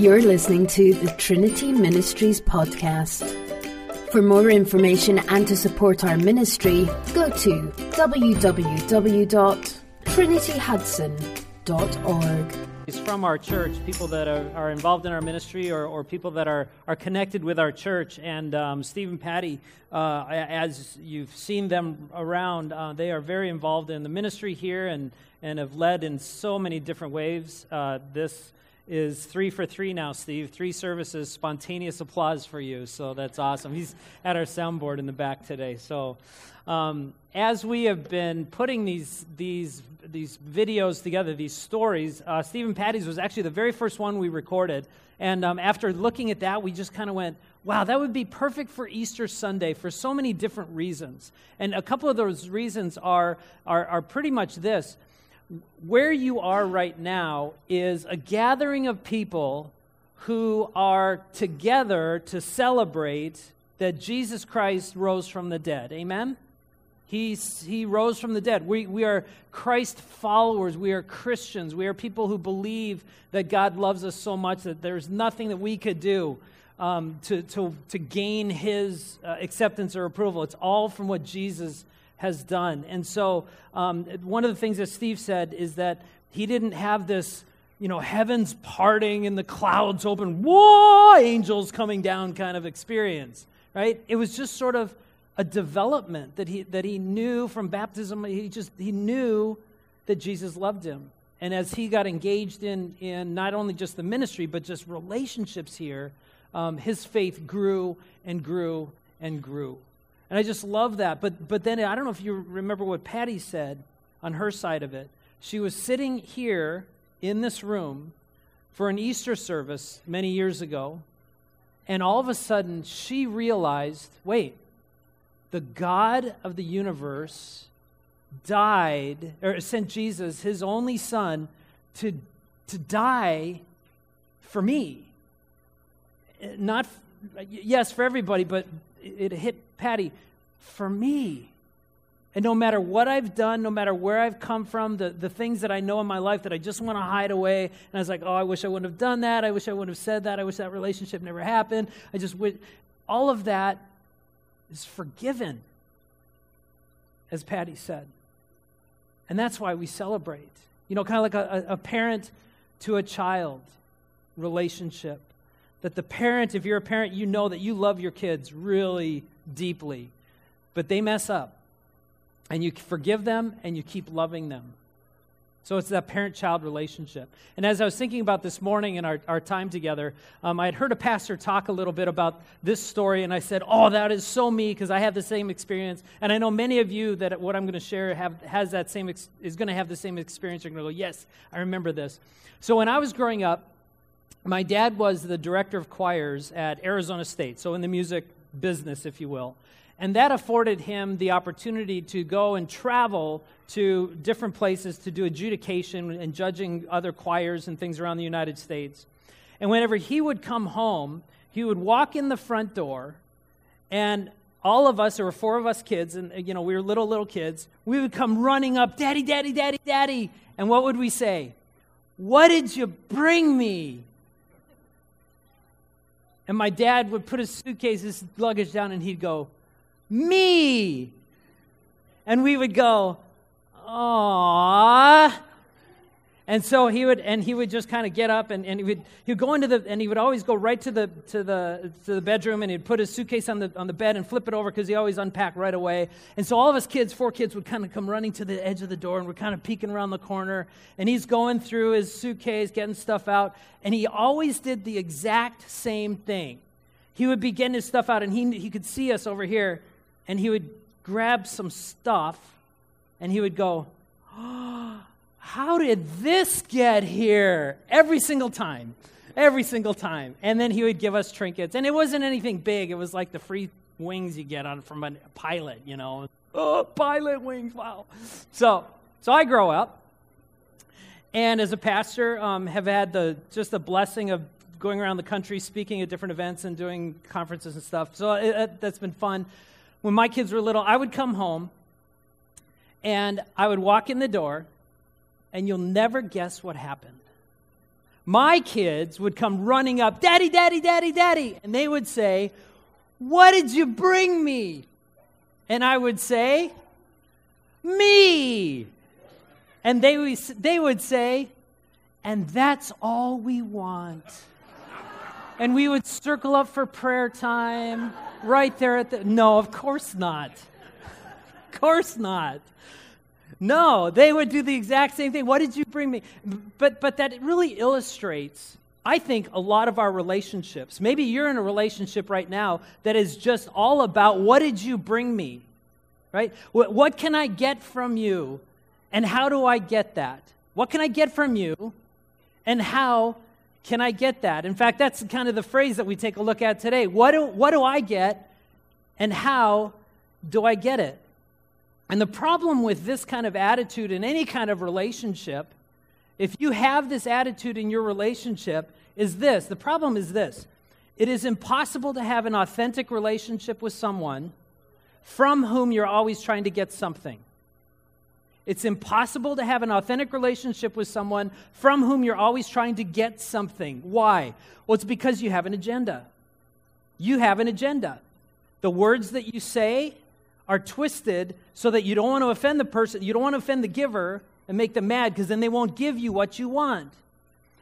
You're listening to the Trinity Ministries podcast. For more information and to support our ministry, go to www.trinityhudson.org. It's from our church, people that are, are involved in our ministry or, or people that are, are connected with our church. And um, Steve and Patty, uh, as you've seen them around, uh, they are very involved in the ministry here and, and have led in so many different ways. Uh, this is three for three now, Steve. Three services, spontaneous applause for you. So that's awesome. He's at our soundboard in the back today. So um, as we have been putting these these these videos together, these stories, uh, Steve and Patty's was actually the very first one we recorded. And um, after looking at that, we just kind of went, wow, that would be perfect for Easter Sunday for so many different reasons. And a couple of those reasons are, are, are pretty much this where you are right now is a gathering of people who are together to celebrate that Jesus Christ rose from the dead. Amen? He's, he rose from the dead. We, we are Christ followers. We are Christians. We are people who believe that God loves us so much that there's nothing that we could do um, to, to, to gain his uh, acceptance or approval. It's all from what Jesus has done. And so, um, one of the things that Steve said is that he didn't have this, you know, heavens parting and the clouds open, whoa, angels coming down kind of experience, right? It was just sort of a development that he, that he knew from baptism. He just, he knew that Jesus loved him. And as he got engaged in, in not only just the ministry, but just relationships here, um, his faith grew and grew and grew. And I just love that. But, but then I don't know if you remember what Patty said on her side of it. She was sitting here in this room for an Easter service many years ago, and all of a sudden she realized wait, the God of the universe died, or sent Jesus, his only son, to, to die for me. Not, yes, for everybody, but it hit Patty, for me. And no matter what I've done, no matter where I've come from, the, the things that I know in my life that I just want to hide away, and I was like, oh, I wish I wouldn't have done that. I wish I wouldn't have said that. I wish that relationship never happened. I just wish. All of that is forgiven, as Patty said. And that's why we celebrate. You know, kind of like a, a parent to a child relationship that the parent, if you're a parent, you know that you love your kids really deeply, but they mess up. And you forgive them and you keep loving them. So it's that parent child relationship. And as I was thinking about this morning in our, our time together, um, I had heard a pastor talk a little bit about this story, and I said, Oh, that is so me because I have the same experience. And I know many of you that what I'm going to share have, has that same ex- is going to have the same experience. You're going to go, Yes, I remember this. So when I was growing up, my dad was the director of choirs at Arizona State, so in the music business, if you will. And that afforded him the opportunity to go and travel to different places to do adjudication and judging other choirs and things around the United States. And whenever he would come home, he would walk in the front door, and all of us, there were four of us kids, and you know, we were little, little kids, we would come running up, Daddy, Daddy, Daddy, Daddy. And what would we say? What did you bring me? And my dad would put his suitcase, his luggage down, and he'd go, Me! And we would go, Aww. And so he would, and he would just kind of get up, and, and he would he would go into the, and he would always go right to the to the to the bedroom, and he'd put his suitcase on the on the bed and flip it over because he always unpacked right away. And so all of us kids, four kids, would kind of come running to the edge of the door, and we're kind of peeking around the corner, and he's going through his suitcase, getting stuff out, and he always did the exact same thing. He would be getting his stuff out, and he he could see us over here, and he would grab some stuff, and he would go. Oh, how did this get here? Every single time. Every single time. And then he would give us trinkets. And it wasn't anything big, it was like the free wings you get on from a pilot, you know. Oh, pilot wings, wow. So, so I grow up, and as a pastor, um, have had the just the blessing of going around the country, speaking at different events and doing conferences and stuff. So it, it, that's been fun. When my kids were little, I would come home, and I would walk in the door, and you'll never guess what happened. my kids would come running up, Daddy, Daddy, Daddy, Daddy. And they would say, What did you bring me? And I would say, Me. And they, would, they would say, And that's all we want. And we would circle up for prayer time right there at the. No, of course not. Of course not. No, they would do the exact same thing. What did you bring me? But, but that really illustrates, I think, a lot of our relationships. Maybe you're in a relationship right now that is just all about what did you bring me? Right? What, what can I get from you? And how do I get that? What can I get from you? And how can I get that? In fact, that's kind of the phrase that we take a look at today. What do, what do I get? And how do I get it? And the problem with this kind of attitude in any kind of relationship, if you have this attitude in your relationship, is this the problem is this it is impossible to have an authentic relationship with someone from whom you're always trying to get something. It's impossible to have an authentic relationship with someone from whom you're always trying to get something. Why? Well, it's because you have an agenda. You have an agenda. The words that you say are twisted so that you don't want to offend the person, you don't want to offend the giver and make them mad because then they won't give you what you want.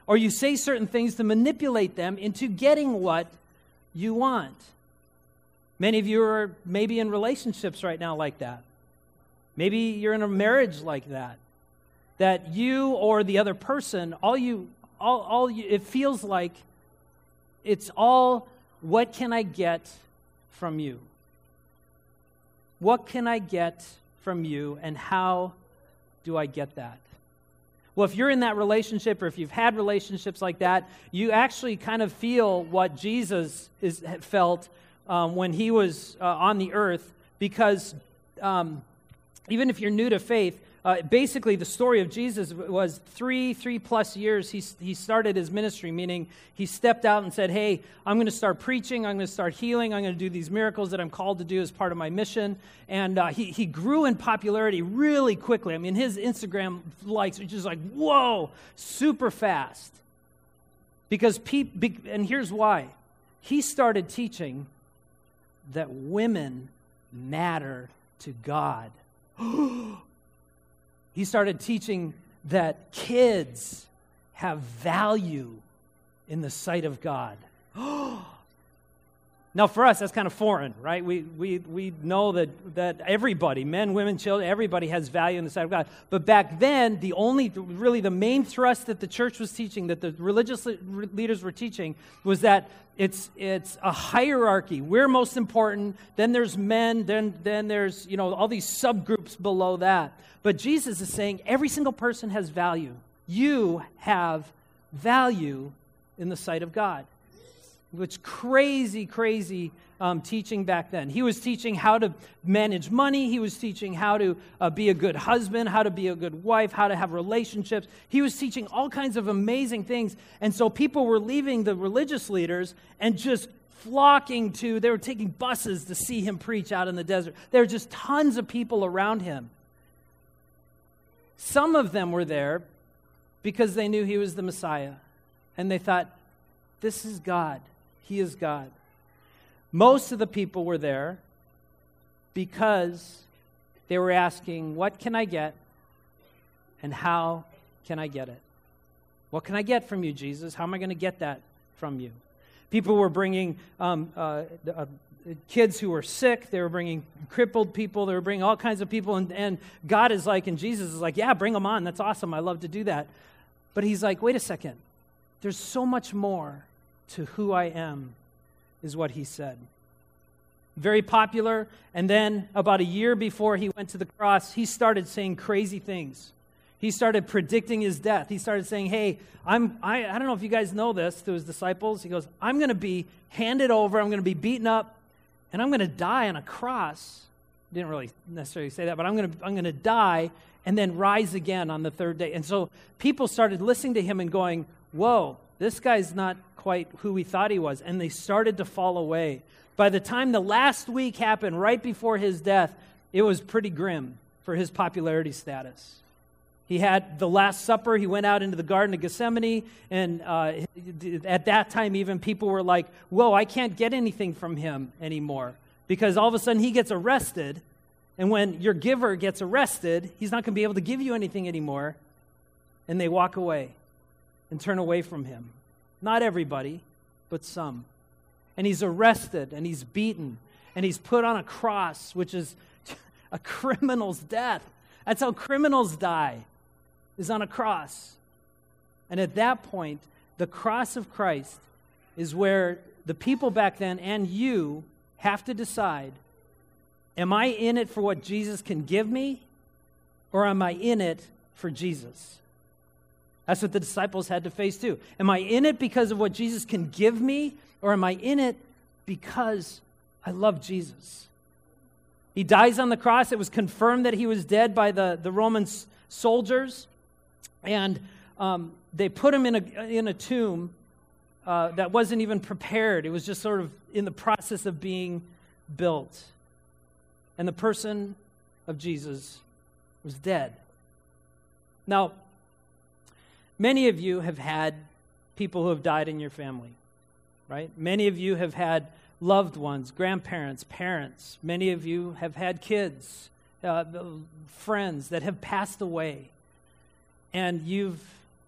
Or you say certain things to manipulate them into getting what you want. Many of you are maybe in relationships right now like that. Maybe you're in a marriage like that. That you or the other person, all you, all, all you, it feels like it's all, what can I get from you? What can I get from you, and how do I get that? Well, if you're in that relationship or if you've had relationships like that, you actually kind of feel what Jesus is, felt um, when he was uh, on the earth because um, even if you're new to faith, uh, basically, the story of Jesus was three, three plus years. He, he started his ministry, meaning he stepped out and said, Hey, I'm going to start preaching. I'm going to start healing. I'm going to do these miracles that I'm called to do as part of my mission. And uh, he, he grew in popularity really quickly. I mean, his Instagram likes are just like, whoa, super fast. Because people, and here's why he started teaching that women matter to God. he started teaching that kids have value in the sight of God. now, for us, that's kind of foreign, right? We, we, we know that, that everybody, men, women, children, everybody has value in the sight of God. But back then, the only, really, the main thrust that the church was teaching, that the religious leaders were teaching, was that it's, it's a hierarchy. We're most important, then there's men, then, then there's, you know, all these subgroups below that. But Jesus is saying every single person has value. You have value in the sight of God. Which crazy, crazy um, teaching back then. He was teaching how to manage money. He was teaching how to uh, be a good husband, how to be a good wife, how to have relationships. He was teaching all kinds of amazing things. And so people were leaving the religious leaders and just flocking to, they were taking buses to see him preach out in the desert. There were just tons of people around him. Some of them were there because they knew he was the Messiah. And they thought, this is God. He is God. Most of the people were there because they were asking, What can I get? And how can I get it? What can I get from you, Jesus? How am I going to get that from you? People were bringing um, uh, uh, kids who were sick. They were bringing crippled people. They were bringing all kinds of people. And, and God is like, and Jesus is like, yeah, bring them on. That's awesome. I love to do that. But he's like, wait a second. There's so much more to who I am, is what he said. Very popular. And then, about a year before he went to the cross, he started saying crazy things. He started predicting his death. He started saying, Hey, I'm, I, I don't know if you guys know this to his disciples. He goes, I'm going to be handed over. I'm going to be beaten up and I'm going to die on a cross. Didn't really necessarily say that, but I'm going to, I'm going to die and then rise again on the third day. And so people started listening to him and going, Whoa, this guy's not quite who we thought he was. And they started to fall away. By the time the last week happened, right before his death, it was pretty grim for his popularity status. He had the Last Supper. He went out into the Garden of Gethsemane. And uh, at that time, even people were like, Whoa, I can't get anything from him anymore. Because all of a sudden he gets arrested. And when your giver gets arrested, he's not going to be able to give you anything anymore. And they walk away and turn away from him. Not everybody, but some. And he's arrested and he's beaten and he's put on a cross, which is a criminal's death. That's how criminals die is on a cross. And at that point, the cross of Christ is where the people back then and you have to decide am I in it for what Jesus can give me, or am I in it for Jesus? That's what the disciples had to face too. Am I in it because of what Jesus can give me, or am I in it because I love Jesus? He dies on the cross. It was confirmed that he was dead by the, the Roman soldiers. And um, they put him in a, in a tomb uh, that wasn't even prepared. It was just sort of in the process of being built. And the person of Jesus was dead. Now, many of you have had people who have died in your family, right? Many of you have had loved ones, grandparents, parents. Many of you have had kids, uh, friends that have passed away and you've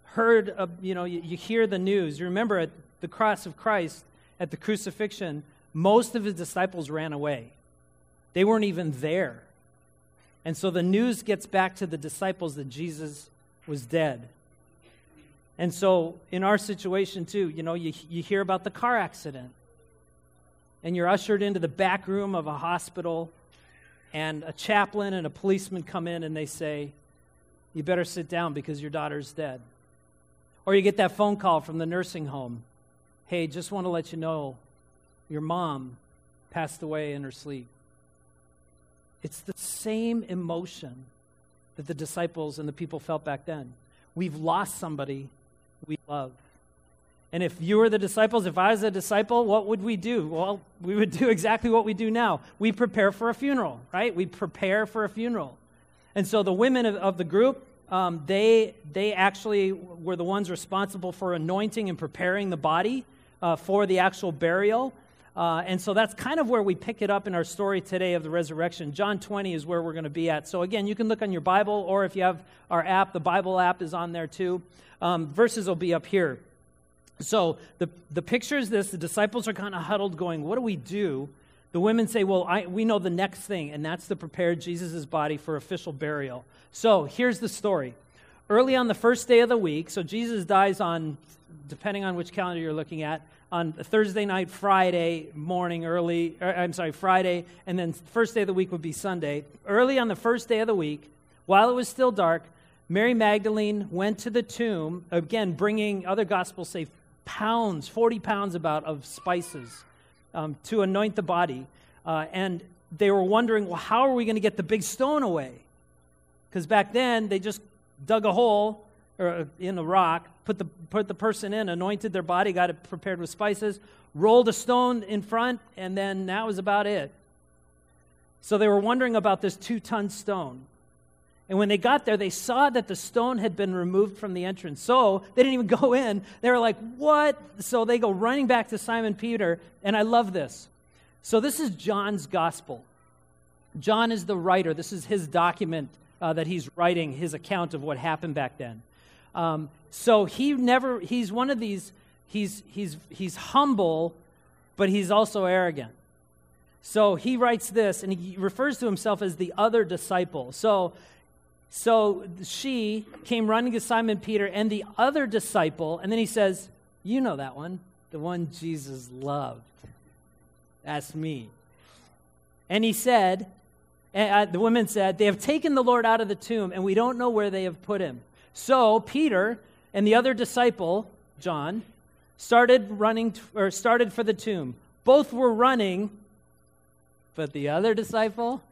heard, you know, you, you hear the news. You remember at the cross of Christ, at the crucifixion, most of his disciples ran away. They weren't even there. And so the news gets back to the disciples that Jesus was dead. And so in our situation, too, you know, you, you hear about the car accident. And you're ushered into the back room of a hospital, and a chaplain and a policeman come in and they say, you better sit down because your daughter's dead. Or you get that phone call from the nursing home Hey, just want to let you know your mom passed away in her sleep. It's the same emotion that the disciples and the people felt back then. We've lost somebody we love. And if you were the disciples, if I was a disciple, what would we do? Well, we would do exactly what we do now. We prepare for a funeral, right? We prepare for a funeral. And so the women of, of the group, um, they, they actually were the ones responsible for anointing and preparing the body uh, for the actual burial. Uh, and so that's kind of where we pick it up in our story today of the resurrection. John 20 is where we're going to be at. So again, you can look on your Bible, or if you have our app, the Bible app is on there too. Um, verses will be up here. So the, the picture is this the disciples are kind of huddled, going, What do we do? The women say, Well, I, we know the next thing, and that's to prepare Jesus' body for official burial. So here's the story. Early on the first day of the week, so Jesus dies on, depending on which calendar you're looking at, on Thursday night, Friday morning, early, or, er, I'm sorry, Friday, and then first day of the week would be Sunday. Early on the first day of the week, while it was still dark, Mary Magdalene went to the tomb, again, bringing, other gospels say, pounds, 40 pounds about of spices um, to anoint the body. Uh, and they were wondering, well, how are we going to get the big stone away? Because back then, they just dug a hole or in the rock, put the, put the person in, anointed their body, got it prepared with spices, rolled a stone in front, and then that was about it. So they were wondering about this two ton stone. And when they got there, they saw that the stone had been removed from the entrance. So they didn't even go in. They were like, What? So they go running back to Simon Peter. And I love this. So this is John's gospel. John is the writer. This is his document uh, that he's writing, his account of what happened back then. Um, so he never, he's one of these, he's, he's, he's humble, but he's also arrogant. So he writes this, and he refers to himself as the other disciple. So so she came running to Simon Peter and the other disciple, and then he says, You know that one, the one Jesus loved. That's me. And he said, uh, the women said, They have taken the Lord out of the tomb, and we don't know where they have put him. So Peter and the other disciple, John, started running or started for the tomb. Both were running, but the other disciple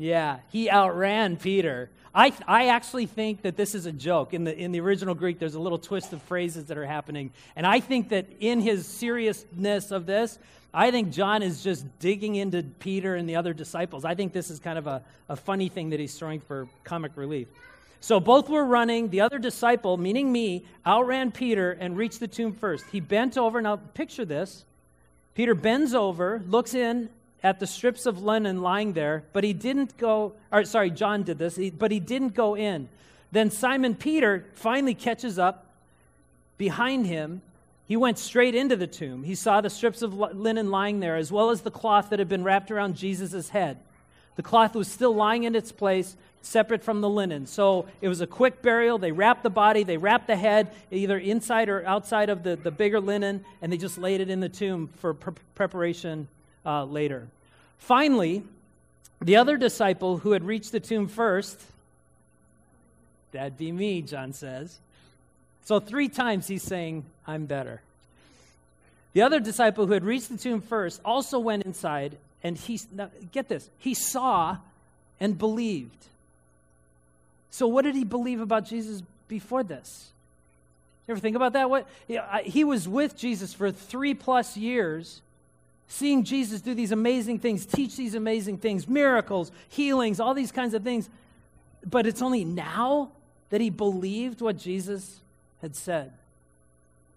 Yeah, he outran Peter. I, I actually think that this is a joke. In the, in the original Greek, there's a little twist of phrases that are happening. And I think that in his seriousness of this, I think John is just digging into Peter and the other disciples. I think this is kind of a, a funny thing that he's throwing for comic relief. So both were running. The other disciple, meaning me, outran Peter and reached the tomb first. He bent over. Now, picture this. Peter bends over, looks in at the strips of linen lying there, but he didn't go, or sorry, John did this, but he didn't go in. Then Simon Peter finally catches up behind him. He went straight into the tomb. He saw the strips of linen lying there, as well as the cloth that had been wrapped around Jesus' head. The cloth was still lying in its place, separate from the linen. So it was a quick burial. They wrapped the body, they wrapped the head, either inside or outside of the, the bigger linen, and they just laid it in the tomb for pre- preparation uh, later. Finally, the other disciple who had reached the tomb first, that'd be me, John says. So three times he's saying, I'm better. The other disciple who had reached the tomb first also went inside, and he, now, get this, he saw and believed. So, what did he believe about Jesus before this? You ever think about that? What, he was with Jesus for three plus years seeing Jesus do these amazing things, teach these amazing things, miracles, healings, all these kinds of things. But it's only now that he believed what Jesus had said.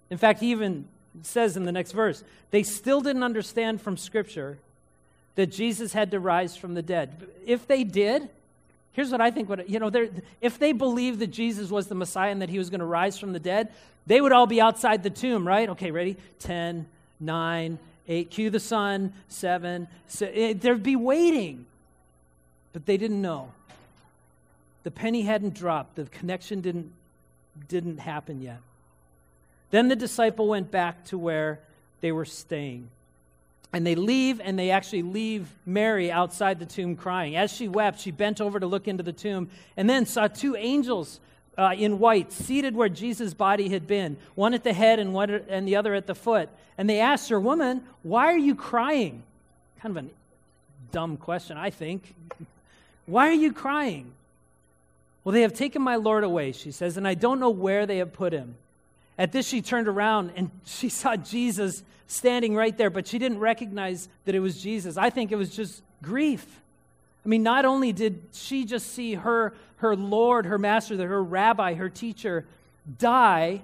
In fact, he even says in the next verse, they still didn't understand from Scripture that Jesus had to rise from the dead. If they did, here's what I think what you know, if they believed that Jesus was the Messiah and that he was going to rise from the dead, they would all be outside the tomb, right? Okay, ready? 10, 9, eight, cue the sun, seven. So it, eh, they'd be waiting. But they didn't know. The penny hadn't dropped. The connection didn't, didn't happen yet. Then the disciple went back to where they were staying. And they leave, and they actually leave Mary outside the tomb crying. As she wept, she bent over to look into the tomb and then saw two angels uh, in white, seated where Jesus' body had been, one at the head and, one, and the other at the foot. And they asked her, Woman, why are you crying? Kind of a dumb question, I think. Why are you crying? Well, they have taken my Lord away, she says, and I don't know where they have put him. At this, she turned around and she saw Jesus standing right there, but she didn't recognize that it was Jesus. I think it was just grief. I mean, not only did she just see her, her Lord, her master, her rabbi, her teacher die,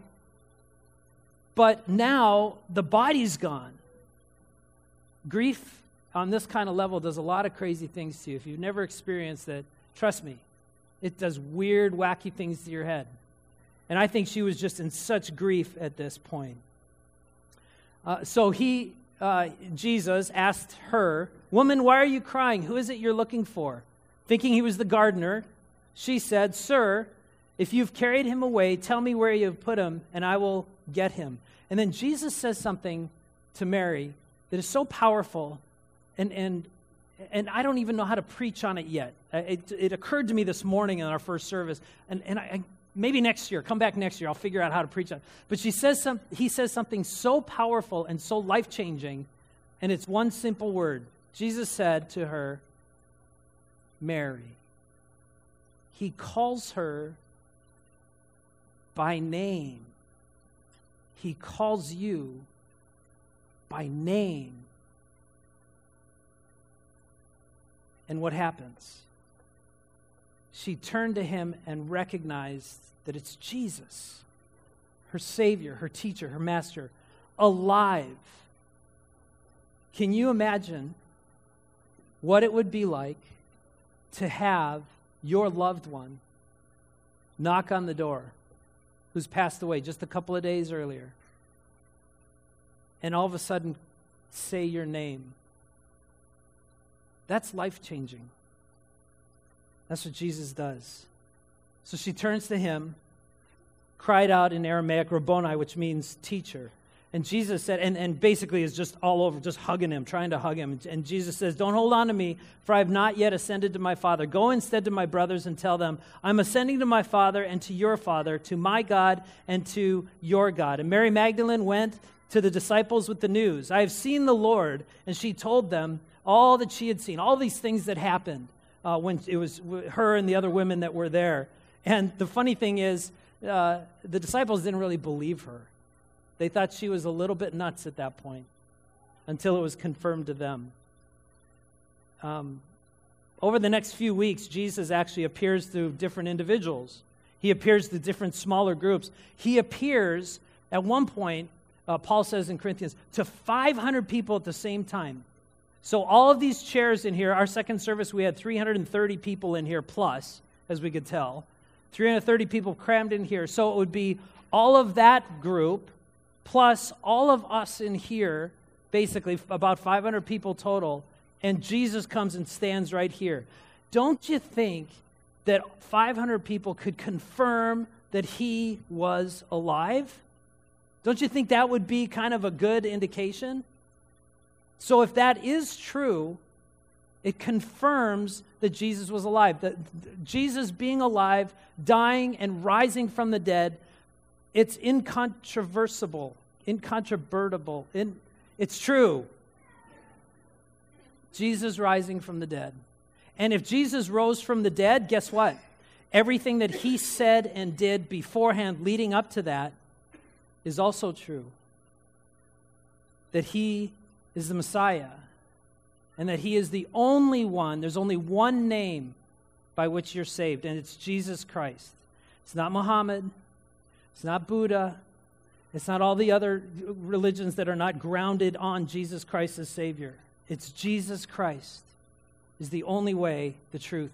but now the body's gone. Grief on this kind of level does a lot of crazy things to you. If you've never experienced it, trust me, it does weird, wacky things to your head. And I think she was just in such grief at this point. Uh, so he, uh, Jesus, asked her, Woman, why are you crying? Who is it you're looking for? Thinking he was the gardener, she said, Sir, if you've carried him away, tell me where you have put him, and I will get him. And then Jesus says something to Mary that is so powerful, and, and, and I don't even know how to preach on it yet. Uh, it, it occurred to me this morning in our first service, and, and I, maybe next year, come back next year, I'll figure out how to preach it. But she says some, he says something so powerful and so life changing, and it's one simple word Jesus said to her, Mary. He calls her by name. He calls you by name. And what happens? She turned to him and recognized that it's Jesus, her Savior, her teacher, her master, alive. Can you imagine what it would be like to have your loved one knock on the door who's passed away just a couple of days earlier and all of a sudden say your name. That's life changing. That's what Jesus does. So she turns to him, cried out in Aramaic, Rabboni, which means teacher. And Jesus said, and, and basically is just all over, just hugging him, trying to hug him. And Jesus says, Don't hold on to me, for I have not yet ascended to my Father. Go instead to my brothers and tell them, I'm ascending to my Father and to your Father, to my God and to your God. And Mary Magdalene went to the disciples with the news I have seen the Lord. And she told them all that she had seen, all these things that happened. Uh, when it was her and the other women that were there. And the funny thing is, uh, the disciples didn't really believe her. They thought she was a little bit nuts at that point until it was confirmed to them. Um, over the next few weeks, Jesus actually appears to different individuals. He appears to different smaller groups. He appears at one point, uh, Paul says in Corinthians, to 500 people at the same time. So, all of these chairs in here, our second service, we had 330 people in here plus, as we could tell. 330 people crammed in here. So, it would be all of that group plus all of us in here, basically about 500 people total, and Jesus comes and stands right here. Don't you think that 500 people could confirm that he was alive? Don't you think that would be kind of a good indication? So, if that is true, it confirms that Jesus was alive. That Jesus being alive, dying, and rising from the dead, it's incontrovertible, incontrovertible. In, it's true. Jesus rising from the dead. And if Jesus rose from the dead, guess what? Everything that he said and did beforehand leading up to that is also true. That he is the Messiah and that he is the only one, there's only one name by which you're saved, and it's Jesus Christ. It's not Muhammad, it's not Buddha, it's not all the other religions that are not grounded on Jesus Christ as Savior. It's Jesus Christ is the only way, the truth,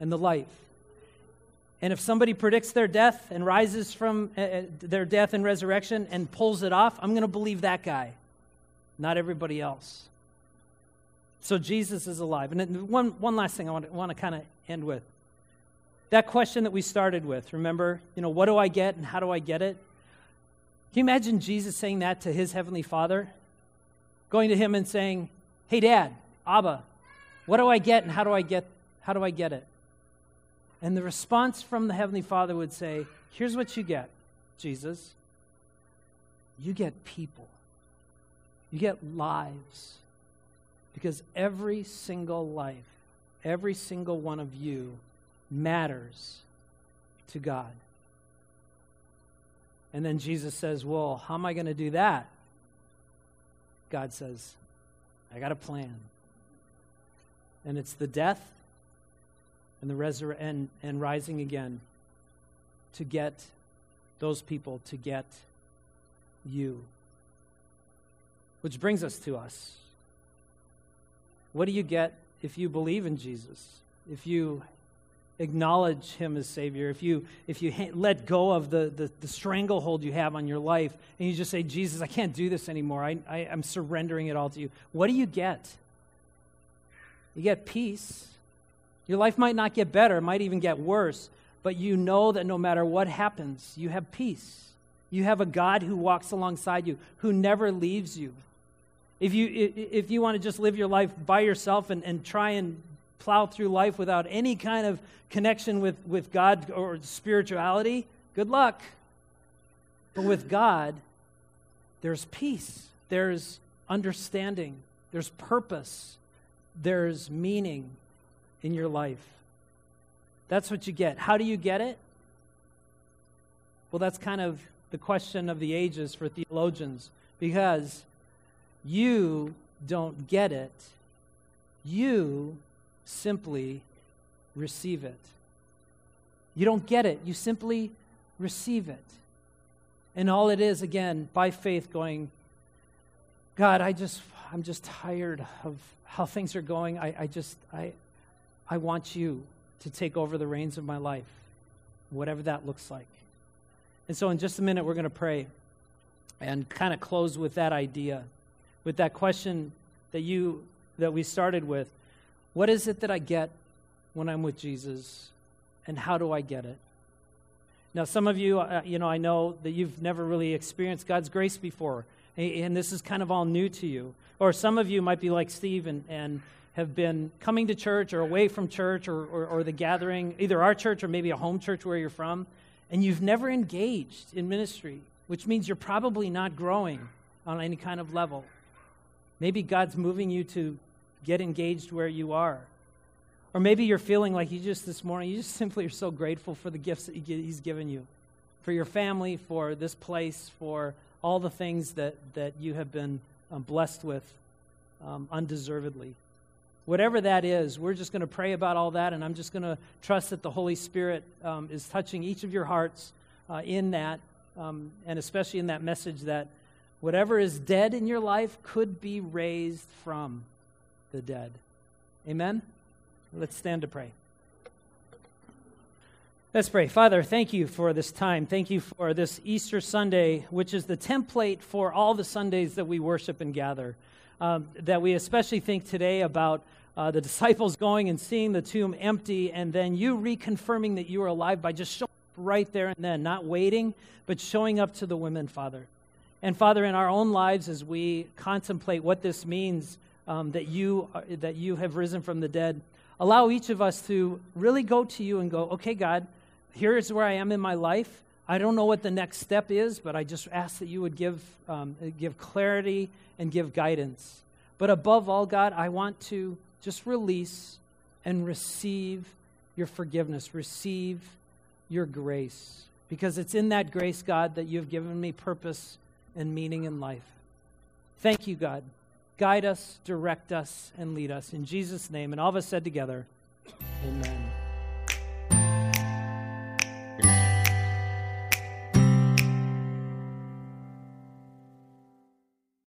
and the life. And if somebody predicts their death and rises from uh, their death and resurrection and pulls it off, I'm going to believe that guy, not everybody else. So Jesus is alive. And one, one last thing I want to, want to kind of end with. That question that we started with, remember, you know, what do I get and how do I get it? Can you imagine Jesus saying that to his heavenly Father? Going to him and saying, Hey, Dad, Abba, what do I get and how do I get, how do I get it? And the response from the Heavenly Father would say, Here's what you get, Jesus. You get people, you get lives. Because every single life, every single one of you matters to God. And then Jesus says, Well, how am I going to do that? God says, I got a plan. And it's the death and the resur- and, and rising again to get those people to get you. Which brings us to us. What do you get if you believe in Jesus? If you acknowledge him as savior? If you if you let go of the, the, the, stranglehold you have on your life and you just say jesus i can't do this anymore. I, I, i'm surrendering it all to you. What do you get? You get peace. Your life might not get better. It might even get worse. But you know that no matter what happens you have peace. You have a god who walks alongside you who never leaves you if you if you want to just live your life by yourself and, and try and plow through life without any kind of connection with, with God or spirituality, good luck. But with God, there's peace, there's understanding, there's purpose, there's meaning in your life. That's what you get. How do you get it? Well, that's kind of the question of the ages for theologians because you don't get it. You simply receive it. You don't get it, you simply receive it. And all it is, again, by faith, going, God, I just, I'm just tired of how things are going. I, I just, I, I want you to take over the reins of my life, whatever that looks like. And so, in just a minute, we're going to pray and kind of close with that idea, with that question that you that we started with. What is it that I get when I'm with Jesus, and how do I get it? Now, some of you, uh, you know, I know that you've never really experienced God's grace before, and this is kind of all new to you. Or some of you might be like Steve and, and have been coming to church or away from church or, or, or the gathering, either our church or maybe a home church where you're from, and you've never engaged in ministry, which means you're probably not growing on any kind of level. Maybe God's moving you to get engaged where you are. Or maybe you're feeling like you just this morning, you just simply are so grateful for the gifts that He's given you, for your family, for this place, for all the things that, that you have been um, blessed with um, undeservedly. Whatever that is, we're just going to pray about all that, and I'm just going to trust that the Holy Spirit um, is touching each of your hearts uh, in that, um, and especially in that message that whatever is dead in your life could be raised from the dead. Amen? Let's stand to pray. Let's pray. Father, thank you for this time. Thank you for this Easter Sunday, which is the template for all the Sundays that we worship and gather. Um, that we especially think today about uh, the disciples going and seeing the tomb empty, and then you reconfirming that you are alive by just showing up right there and then, not waiting, but showing up to the women, Father. And Father, in our own lives, as we contemplate what this means, um, that you are, that you have risen from the dead, allow each of us to really go to you and go, okay, God, here is where I am in my life. I don't know what the next step is, but I just ask that you would give, um, give clarity and give guidance. But above all, God, I want to just release and receive your forgiveness, receive your grace. Because it's in that grace, God, that you've given me purpose and meaning in life. Thank you, God. Guide us, direct us, and lead us. In Jesus' name. And all of us said together, Amen.